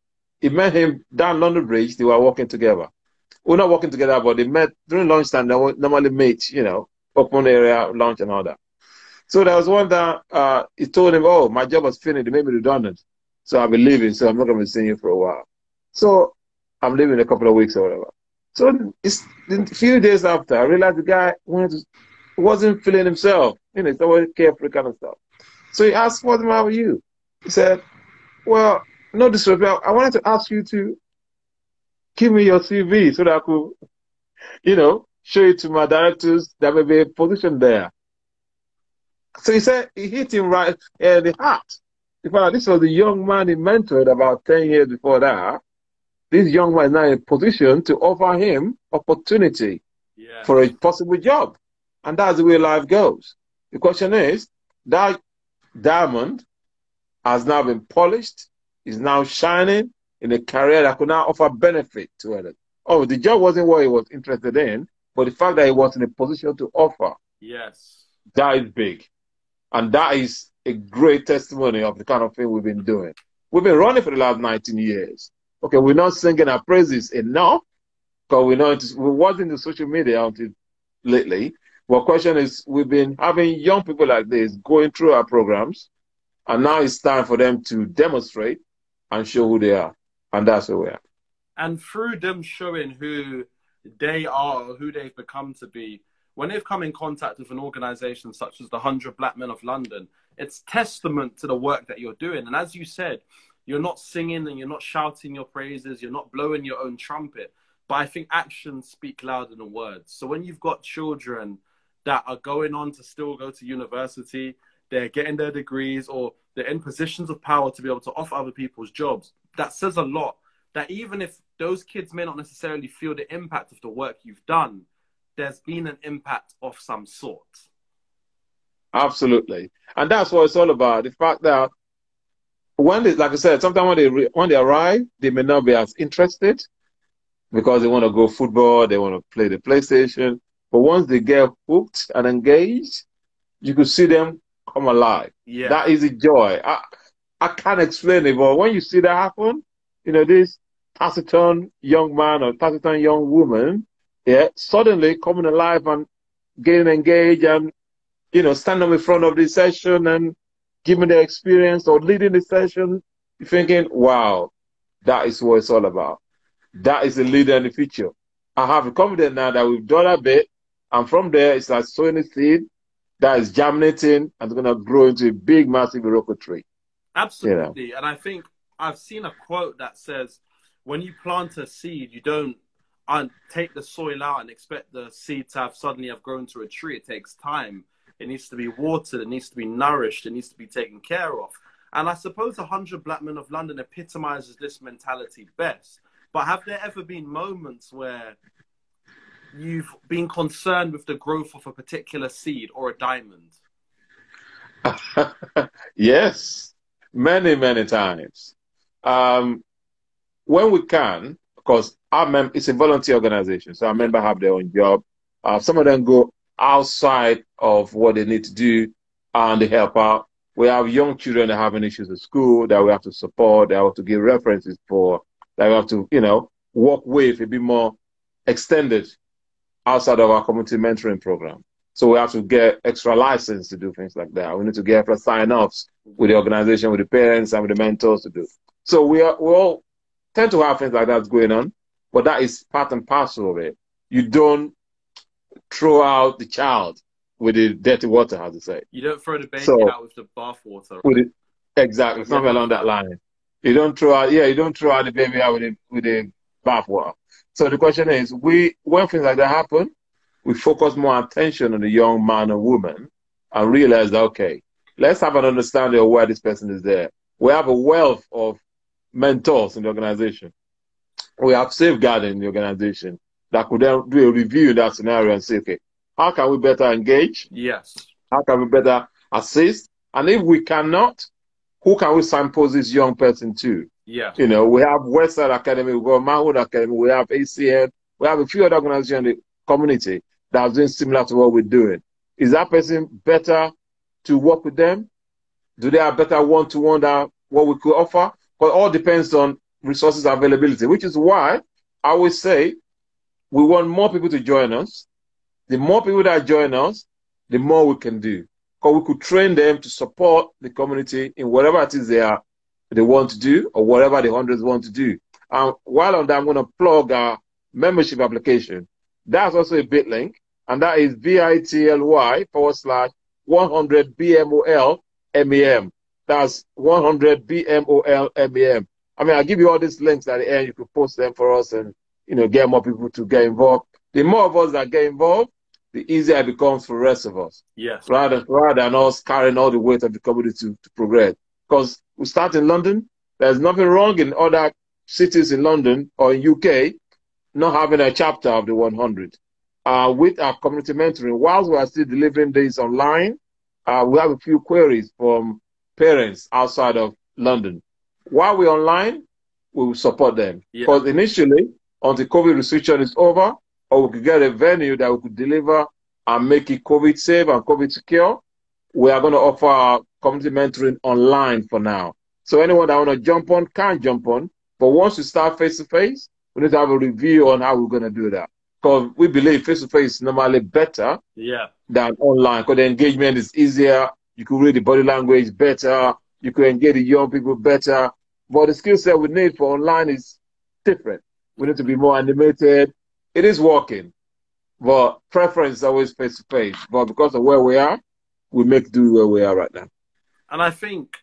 he met him down London Bridge. They were walking together. We're not working together, but they met during lunchtime. They normally meet, you know, open area lunch and all that. So there was one that uh, he told him, "Oh, my job was finished. They made me redundant, so I'll be leaving. So I'm not going to be seeing you for a while. So I'm leaving in a couple of weeks or whatever." So it's a few days after, I realized the guy wanted to, wasn't feeling himself. You know, he's always carefree kind of stuff. So he asked, "What's the matter with you?" He said, "Well, no disrespect. I wanted to ask you to give me your CV so that I could, you know, show it to my directors that may be a position there." So he said he hit him right in the heart. In fact, this was the young man he mentored about 10 years before that. This young man is now in a position to offer him opportunity Yeah. for a possible job. And that's the way life goes. The question is, that diamond has now been polished, is now shining in a career that could now offer benefit to others. Oh, the job wasn't what he was interested in, but the fact that he was in a position to offer, Yes. that is big. And that is a great testimony of the kind of thing we've been doing. We've been running for the last 19 years. Okay, we're not singing our praises enough because we're not, we wasn't into social media until lately. But question is, we've been having young people like this going through our programs, and now it's time for them to demonstrate and show who they are. And that's we are. And through them showing who they are who they've become to be, when they've come in contact with an organization such as the 100 Black Men of London, it's testament to the work that you're doing. And as you said, you're not singing and you're not shouting your praises, you're not blowing your own trumpet. But I think actions speak louder than words. So when you've got children that are going on to still go to university, they're getting their degrees, or they're in positions of power to be able to offer other people's jobs, that says a lot. That even if those kids may not necessarily feel the impact of the work you've done, there's been an impact of some sort. Absolutely, and that's what it's all about. The fact that when they, like I said, sometimes when they when they arrive, they may not be as interested because they want to go football, they want to play the PlayStation. But once they get hooked and engaged, you could see them come alive. Yeah. That is a joy. I I can't explain it, but when you see that happen, you know, this taciturn young man or taciturn young woman, yeah, suddenly coming alive and getting engaged and, you know, standing in front of the session and giving the experience or leading the session, you're thinking, wow, that is what it's all about. That is the leader in the future. I have a confidence now that we've done a bit, and from there, it's like sowing a seed that is germinating and going to grow into a big, massive Iroko tree. Absolutely. And I think I've seen a quote that says, when you plant a seed, you don't uh, take the soil out and expect the seed to have suddenly have grown to a tree. It takes time. It needs to be watered. It needs to be nourished. It needs to be taken care of. And I suppose 100 Black Men of London epitomizes this mentality best. But have there ever been moments where you've been concerned with the growth of a particular seed or a diamond? yes, many, many times. Um, when we can, because our mem- it's a volunteer organization, so our members have their own job. Uh, some of them go outside of what they need to do and they help out. We have young children that have issues at school that we have to support, that we have to give references for, that we have to, you know, work with a bit more extended outside of our community mentoring program. So we have to get extra license to do things like that. We need to get extra sign-offs with the organization, with the parents, and with the mentors to do. So we are we all tend to have things like that going on, but that is part and parcel of it. You don't throw out the child with the dirty water, as they say. You don't throw the baby So- out with the bathwater. With it, exactly, something along that line. You don't throw out, yeah, you don't throw out the baby out with the with the bathwater. So the question is, we when things like that happen, we focus more attention on the young man or woman and realize that okay, let's have an understanding of why this person is there. We have a wealth of mentors in the organization. We have safeguarding in the organization that could then do a review of that scenario and say, okay, how can we better engage? Yes. How can we better assist? And if we cannot, who can we signpost this young person to? Yeah. You know, we have Westside Academy, we got Manhood Academy, we have ACN, we have a few other organizations in the community that are doing similar to what we're doing. Is that person better to work with them? Do they have better one-to-one that what we could offer? But all depends on resources availability, which is why I always say we want more people to join us. The more people that join us, the more we can do. Because we could train them to support the community in whatever it is they are they want to do or whatever the hundreds want to do. And while on that, I'm going to plug our membership application. That's also a bit link, and that is bit.ly forward slash 100 BMOL MEM. That's 100 BMOL MEM. I mean, I'll give you all these links at the end. You can post them for us and, you know, get more people to get involved. The more of us that get involved, the easier it becomes for the rest of us Yes. rather, rather than us carrying all the weight of the community to, to progress. Because we start in London, there's nothing wrong in other cities in London or in UK not having a chapter of the 100. Uh, with our community mentoring, whilst we are still delivering this online, uh, we have a few queries from parents outside of London. While we're online, we will support them. Yeah. Because initially, until COVID restriction is over, or we could get a venue that we could deliver and make it COVID safe and COVID secure, we are going to offer our community mentoring online for now. So anyone that want to jump on can jump on. But once we start face to face, we need to have a review on how we're going to do that. Because we believe face to face is normally better Yeah. than online because the engagement is easier. You can read the body language better. You can engage the young people better. But the skill set we need for online is different. We need to be more animated. It is working, but preference is always face to face. But because of where we are, we make do where we are right now. And I think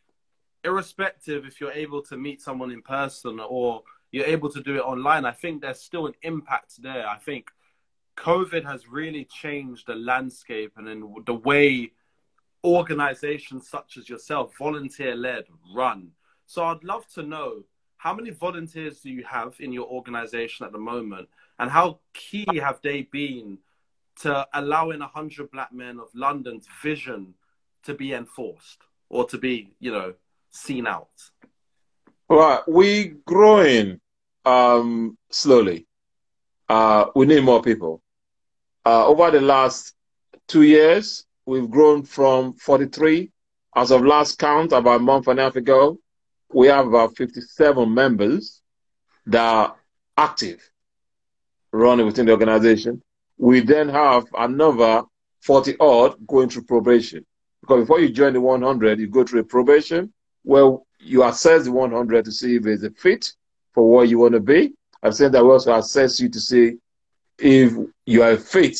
irrespective if you're able to meet someone in person or you're able to do it online, I think there's still an impact there. I think COVID has really changed the landscape and the way organizations such as yourself, volunteer led, run. So I'd love to know how many volunteers do you have in your organization at the moment and how key have they been to allowing 100 black men of London's vision to be enforced or to be, you know, seen out? Right, we growing um, slowly. Uh, we need more people. Uh, over the last two years, we've grown from 43. As of last count, about a month and a half ago, we have about 57 members that are active running within the organization. We then have another 40 odd going through probation. Because before you join the 100, you go through a probation where you assess the 100 to see if it's a fit for what you want to be. I've said that we also assess you to see if you are fit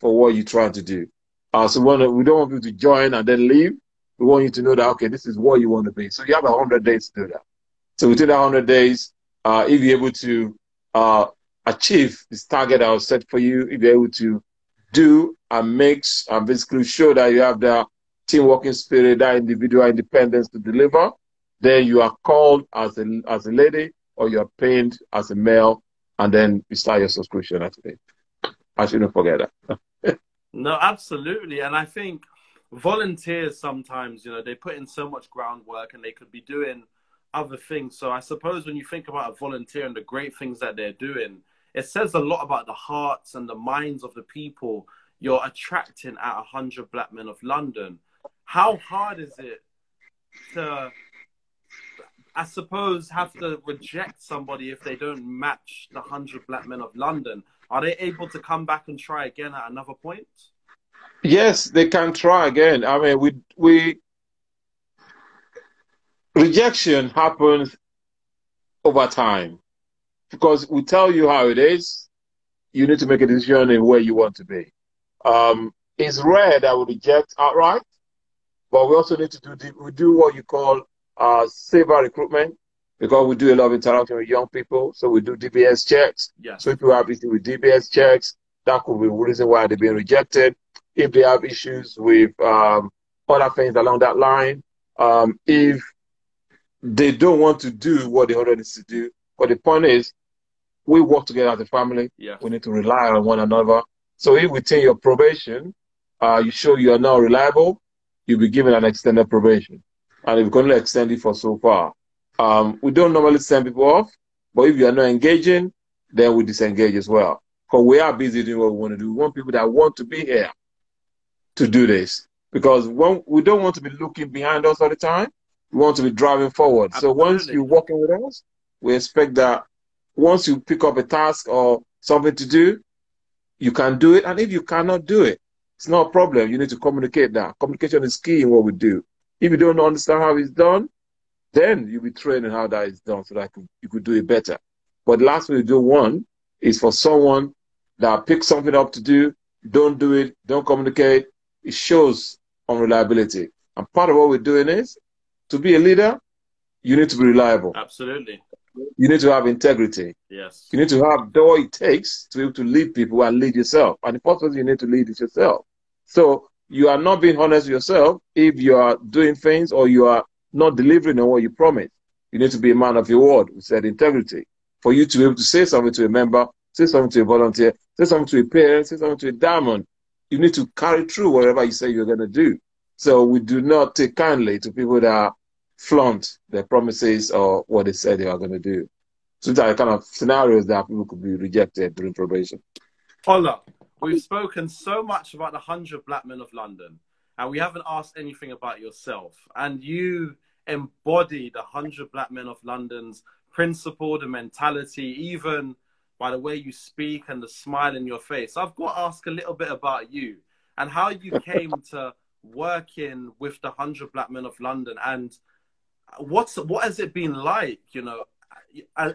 for what you're trying to do. Uh, so we, don't want you to join and then leave. We want you to know that, okay, this is what you want to be. So you have 100 days to do that. So within that 100 days, uh, if you're able to uh, achieve this target I was set for you, if you're able to do and mix and basically show that you have the team working spirit, that individual independence to deliver, then you are called as a, as a lady or you're paid as a male and then you start your subscription after it. I shouldn't forget that. no, absolutely. And I think volunteers sometimes, you know, they put in so much groundwork and they could be doing other things. So I suppose when you think about a volunteer and the great things that they're doing, it says a lot about the hearts and the minds of the people you're attracting at 100 Black Men of London. How hard is it to, I suppose, have to reject somebody if they don't match the 100 Black Men of London? Are they able to come back and try again at another point? Yes, they can try again. I mean, we we rejection happens over time because we tell you how it is. You need to make a decision in where you want to be. Um, it's rare that we reject outright, but we also need to do we do what you call uh, safer recruitment because we do a lot of interaction with young people. So we do DBS checks. Yes. So if you have issues with DBS checks, that could be the reason why they're being rejected. If they have issues with um, other things along that line, um, if they don't want to do what they already need to do. But the point is, we work together as a family. Yeah. We need to rely on one another. So if within your probation, uh, you show you are now reliable, you'll be given an extended probation. And going to extend it for so far, um, we don't normally send people off, but if you are not engaging, then we disengage as well. Because we are busy doing what we want to do. We want people that want to be here to do this. Because when, we don't want to be looking behind us all the time. We want to be driving forward. Absolutely. So once you're working with us, we expect that once you pick up a task or something to do, you can do it. And if you cannot do it, it's not a problem. You need to communicate that. Communication is key in what we do. If you don't understand how it's done, then you'll be trained in how that is done so that you could do it better. But the last thing you do one is for someone that picks something up to do, don't do it, don't communicate. It shows unreliability. And part of what we're doing is to be a leader, you need to be reliable. Absolutely. You need to have integrity. Yes. You need to have what it takes to be able to lead people and lead yourself. And the first person you need to lead is yourself. So you are not being honest with yourself if you are doing things or you are not delivering on what you promised. You need to be a man of your word. We said integrity. For you to be able to say something to a member, say something to a volunteer, say something to a parent, say something to a diamond, you need to carry through whatever you say you're going to do. So we do not take kindly to people that flaunt their promises or what they said they are going to do. So are kind of scenarios that people could be rejected during probation. Ola, we've spoken so much about the 100 Black Men of London, and we haven't asked anything about yourself. And you embody the 100 Black Men of London's principle, the mentality, even by the way you speak and the smile in your face. I've got to ask a little bit about you and how you came to working with the 100 Black Men of London and what's what has it been like, you know,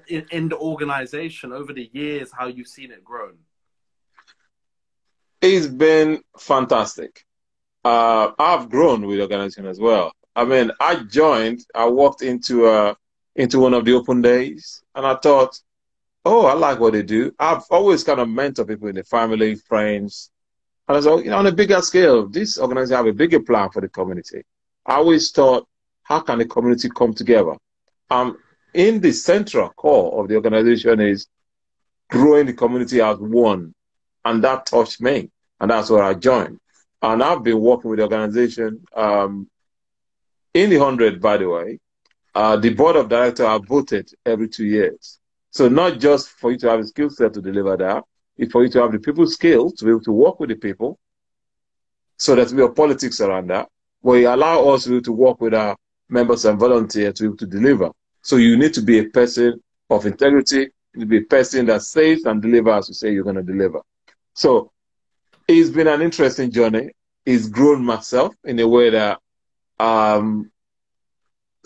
in, in the organization over the years, how you've seen it grown? It's been fantastic. Uh, I've grown with the organization as well. I mean, I joined, I walked into uh, into one of the open days, and I thought, oh, I like what they do. I've always kind of mentored people in the family, friends, and I thought, you know, on a bigger scale, this organization have a bigger plan for the community. I always thought, how can the community come together? Um, in the central core of the organization is growing the community as one, and that touched me, and that's where I joined. And I've been working with the organization um, in the hundred, by the way. Uh, the board of directors are voted every two years. So not just for you to have a skill set to deliver that, it's for you to have the people skills to be able to work with the people. So that we have politics around that. You allow us to, to work with our members and volunteers to be able to deliver. So you need to be a person of integrity, you need to be a person that says and delivers as you say you're going to deliver. So it's been an interesting journey. It's grown myself in a way that um,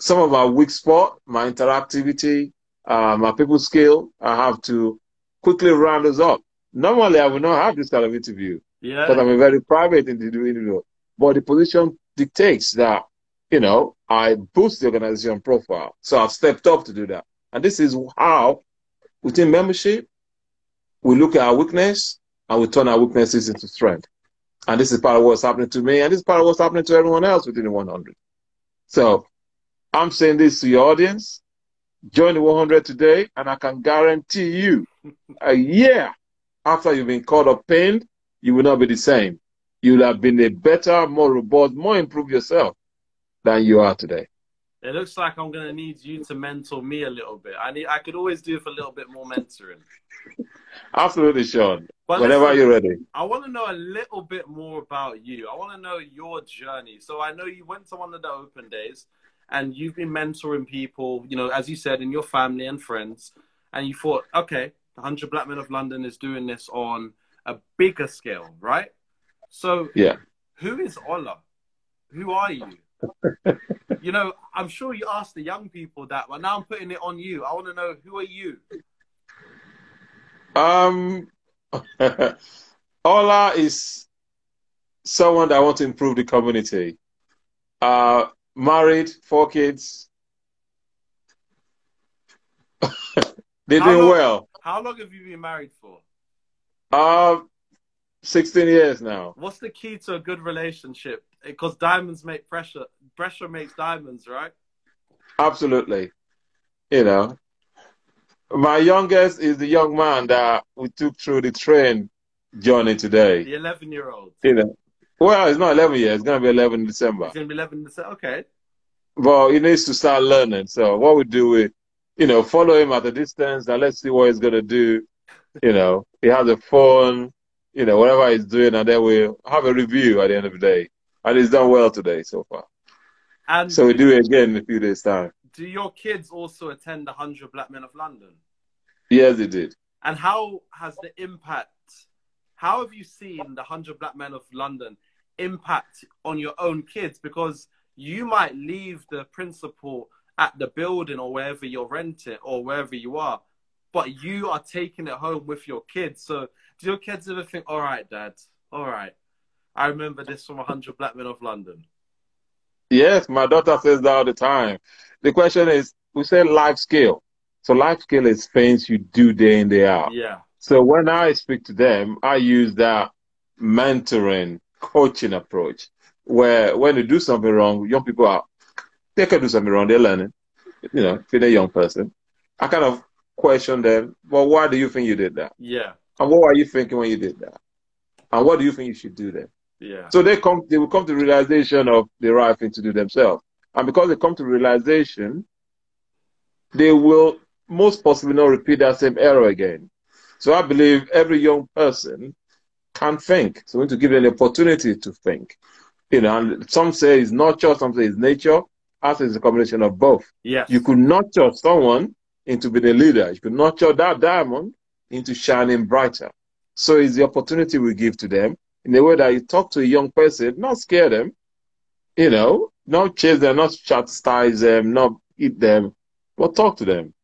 some of my weak spot, my interactivity, uh, my people skill, I have to quickly round us up. Normally, I would not have this kind of interview Yeah. because I'm a very private individual. But the position dictates that, you know, I boost the organization profile. So I've stepped up to do that. And this is how, within membership, we look at our weakness and we turn our weaknesses into strength. And this is part of what's happening to me, and this is part of what's happening to everyone else within the 100. So I'm saying this to your audience. Join the 100 today, and I can guarantee you a year after you've been caught up pain, you will not be the same. You'll have been a better, more robust, more improved yourself than you are today. It looks like I'm gonna need you to mentor me a little bit. I need. I could always do with a little bit more mentoring. Absolutely, Sean. But Whenever listen, you're ready. I want to know a little bit more about you. I want to know your journey. So I know you went to one of the open days, and you've been mentoring people. You know, as you said, in your family and friends, and you thought, okay, the Hundred Black Men of London is doing this on a bigger scale, right? So Yeah. who is Ola? Who are you? you know, I'm sure you asked the young people that, but now I'm putting it on you. I want to know who are you? Um, Ola is someone that wants to improve the community. Uh, married, four kids. They're How doing long- well. How long have you been married for? Uh, 16 years now. What's the key to a good relationship? Because diamonds make pressure. Pressure makes diamonds, right? Absolutely. You know, my youngest is the young man that we took through the train journey today. The 11 year old. You know, well, it's not 11 years. It's going to be 11 in December. He's going to be 11 and say, okay. Well, he needs to start learning. So what we do is, you know, follow him at a distance and let's see what he's going to do. You know, he has a phone, you know, whatever he's doing, and then we'll have a review at the end of the day. And he's done well today so far. And So we do it again in a few days' time. Do your kids also attend the 100 Black Men of London? Yes, they did. And how has the impact, how have you seen the 100 Black Men of London impact on your own kids? Because you might leave the principle at the building or wherever you're renting or wherever you are, but you are taking it home with your kids. So do your kids ever think, all right, dad, all right, I remember this from 100 Black Men of London? Yes, my daughter says that all the time. The question is, we say life skill. So life skill is things you do day in, day out. Yeah. So when I speak to them, I use that mentoring, coaching approach, where when they do something wrong, young people are, they can do something wrong, they're learning. You know, if they're a young person. I kind of question them, well, why do you think you did that? Yeah. And what were you thinking when you did that? And what do you think you should do then? Yeah. So they come, they will come to realization of the right thing to do themselves. And because they come to realization, they will most possibly not repeat that same error again. So I believe every young person can think. So we need to give them the opportunity to think. You know, and some say it's nurture, some say it's nature. I say it's a combination of both. Yes. You could nurture someone into being a leader. You could nurture that diamond into shining brighter. So it's the opportunity we give to them in a way that you talk to a young person, not scare them, you know, not chase them, not chastise them, not eat them, but talk to them.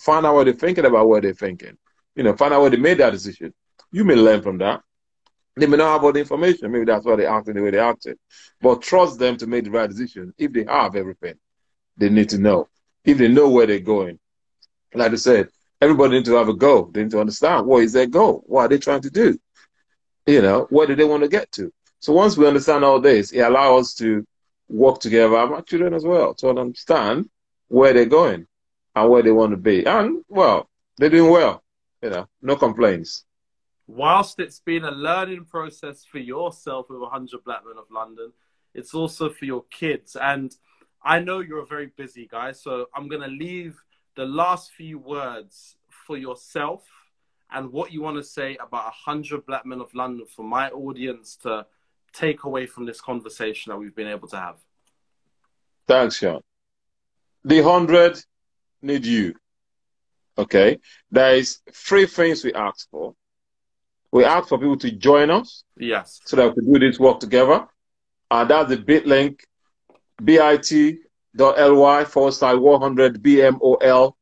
Find out what they're thinking about what they're thinking. You know, find out what they made that decision. You may learn from that. They may not have all the information. Maybe that's why they acted the way they acted. But trust them to make the right decision. If they have everything, they need to know. If they know where they're going. Like I said, everybody needs to have a goal. They need to understand what is their goal? What are they trying to do? You know, where do they want to get to? So once we understand all this, it allows us to work together, our children as well, to understand where they're going and where they want to be. And, well, they're doing well. You know, no complaints whilst it's been a learning process for yourself with 100 Black Men of London, it's also for your kids. And I know you're a very busy guy, so I'm going to leave the last few words for yourself and what you want to say about 100 Black Men of London for my audience to take away from this conversation that we've been able to have. Thanks, Sean. The 100 need you. Okay? There is three things we ask for we ask for people to join us. Yes. So that we can do this work together. And that's the bit link bit.ly forward slash 100 BMOL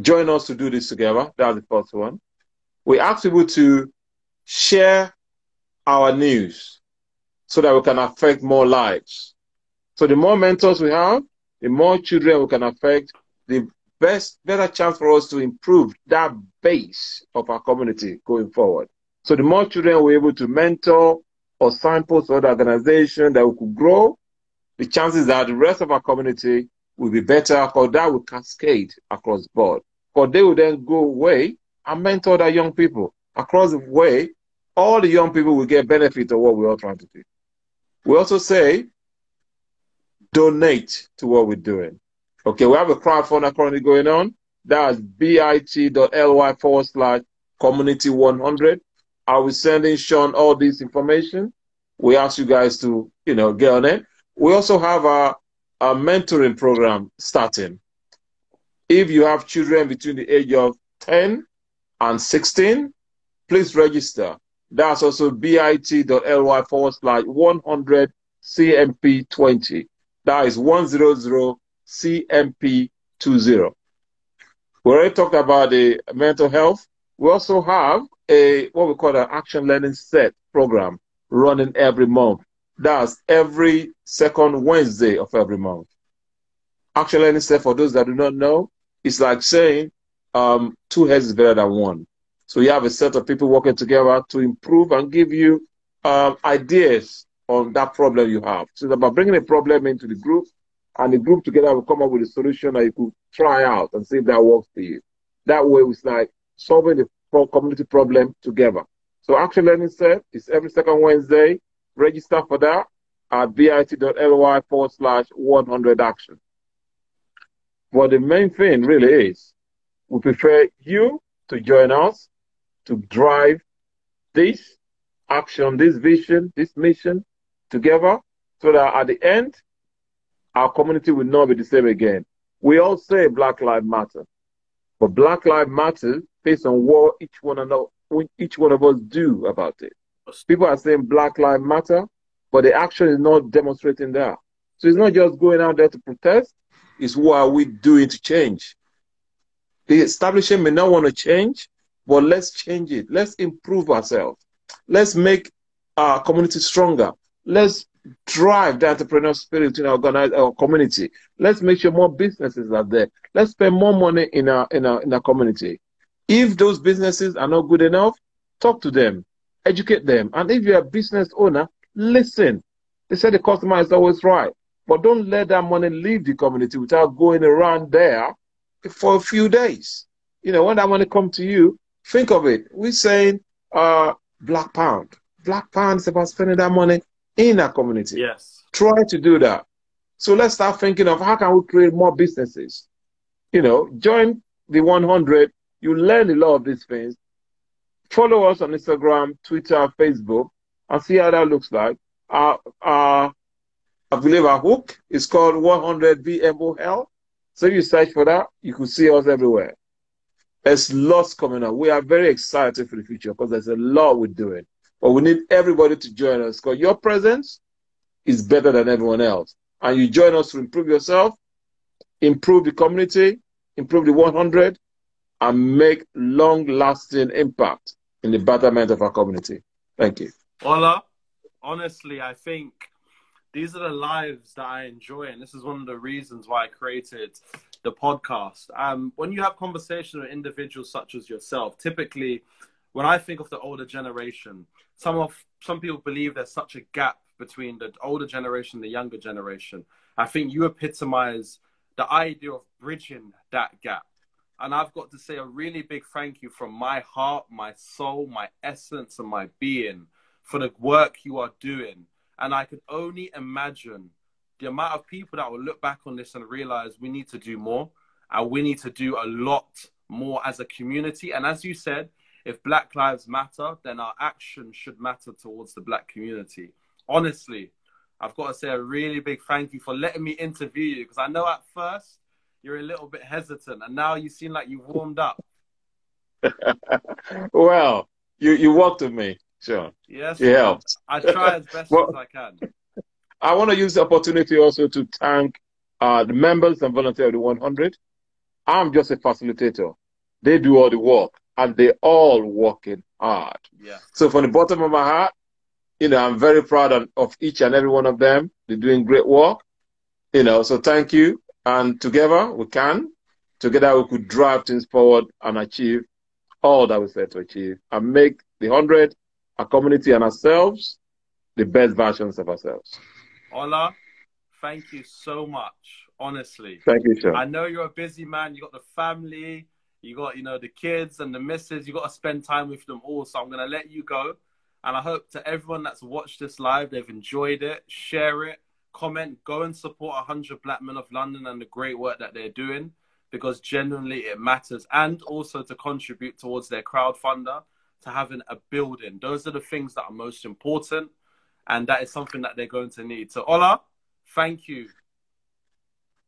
Join us to do this together. That's the first one. We ask people to share our news so that we can affect more lives. So the more mentors we have, the more children we can affect, the best better chance for us to improve that base of our community going forward. So the more children we're able to mentor or signpost other organizations that we could grow, the chances that the rest of our community will be better because that will cascade across the board. Because they will then go away and mentor the young people across the way. All the young people will get benefit of what we're all trying to do. We also say donate to what we're doing. Okay, we have a crowdfunding currently going on. That's bit.ly forward slash community 100. I will sending Sean all this information. We ask you guys to, you know, get on it. We also have a, a mentoring program starting. If you have children between the age of 10 and 16, please register. That's also bit.ly forward slash 100 CMP20. That is 100 CMP20. We already talked about the mental health. We also have a what we call an action learning set program running every month. That's every second Wednesday of every month. Action learning set, for those that do not know, it's like saying um, two heads is better than one. So you have a set of people working together to improve and give you um, ideas on that problem you have. So it's about bringing a problem into the group and the group together will come up with a solution that you could try out and see if that works for you. That way, it's like solving the community problem together. So Action Learning Set is every second Wednesday. Register for that at bit.ly forward slash 100 action. But the main thing really is we prefer you to join us to drive this action, this vision, this mission together so that at the end, our community will not be the same again. We all say Black Lives Matter, but Black Lives Matter based on what each one of us, each one of us do about it. People are saying Black Lives Matter, but the action is not demonstrating that. So it's not just going out there to protest, it's what are we doing to change. The establishment may not want to change, but let's change it. Let's improve ourselves. Let's make our community stronger. Let's drive the entrepreneurial spirit in our, our community. Let's make sure more businesses are there. Let's spend more money in our, in our, in our community. If those businesses are not good enough, talk to them, educate them. And if you're a business owner, listen. They say the customer is always right. But don't let that money leave the community without going around there for a few days. You know, when that money comes to you, think of it. We're saying uh, Black Pound. Black Pound is about spending that money in our community. Yes. Try to do that. So let's start thinking of how can we create more businesses. You know, join the 100. You learn a lot of these things. Follow us on Instagram, Twitter, Facebook, and see how that looks like. I believe our hook is called 100 BMOL. So if you search for that, you can see us everywhere. There's lots coming up. We are very excited for the future because there's a lot we're doing. But we need everybody to join us because your presence is better than everyone else. And you join us to improve yourself, improve the community, improve the 100, and make long lasting impact in the betterment of our community. Thank you. Ola, honestly, I think these are the lives that I enjoy, and this is one of the reasons why I created the podcast. Um, when you have conversations with individuals such as yourself, typically, when I think of the older generation, some of some people believe there's such a gap between the older generation and the younger generation. I think you epitomize the idea of bridging that gap. And I've got to say a really big thank you from my heart, my soul, my essence, and my being for the work you are doing. And I can only imagine the amount of people that will look back on this and realize we need to do more and we need to do a lot more as a community. And as you said, if Black Lives Matter, then our action should matter towards the Black community. Honestly, I've got to say a really big thank you for letting me interview you because I know at first you're a little bit hesitant and now you seem like you've warmed up. well, you, you with me, Sean. Yes. Helped. I try as best well, as I can. I want to use the opportunity also to thank uh, the members and volunteers of the 100. I'm just a facilitator. They do all the work and they all working hard. Yeah. So from the bottom of my heart, you know, I'm very proud of, of each and every one of them. They're doing great work. You know, so thank you. And together we can. Together we could drive things forward and achieve all that we set to achieve and make the 100, our community and ourselves, the best versions of ourselves. Ola, thank you so much. Honestly. Thank you, sir. I know you're a busy man. You got the family, you got, you know, the kids and the missus. You got to spend time with them all. So I'm going to let you go. And I hope to everyone that's watched this live, they've enjoyed it. Share it, comment, go and support 100 Black Men of London and the great work that they're doing because genuinely it matters. And also to contribute towards their crowdfunder, to having a building. Those are the things that are most important and that is something that they're going to need. So, Ola, thank you.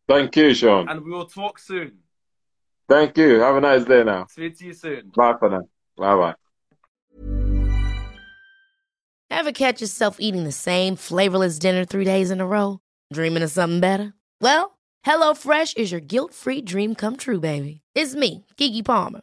Thank you, Sean. And we will talk soon. Thank you. Have a nice day now. Speak to you soon. Bye for now. Bye bye. Ever catch yourself eating the same flavorless dinner three days in a row? Dreaming of something better? Well, HelloFresh is your guilt free dream come true, baby. It's me, Keke Palmer.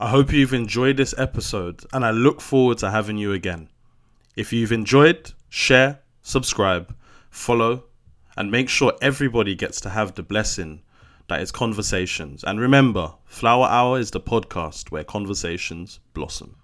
I hope you've enjoyed this episode and I look forward to having you again. If you've enjoyed, share, subscribe, follow and make sure everybody gets to have the blessing that is conversations. And remember, Flower Hour is the podcast where conversations blossom.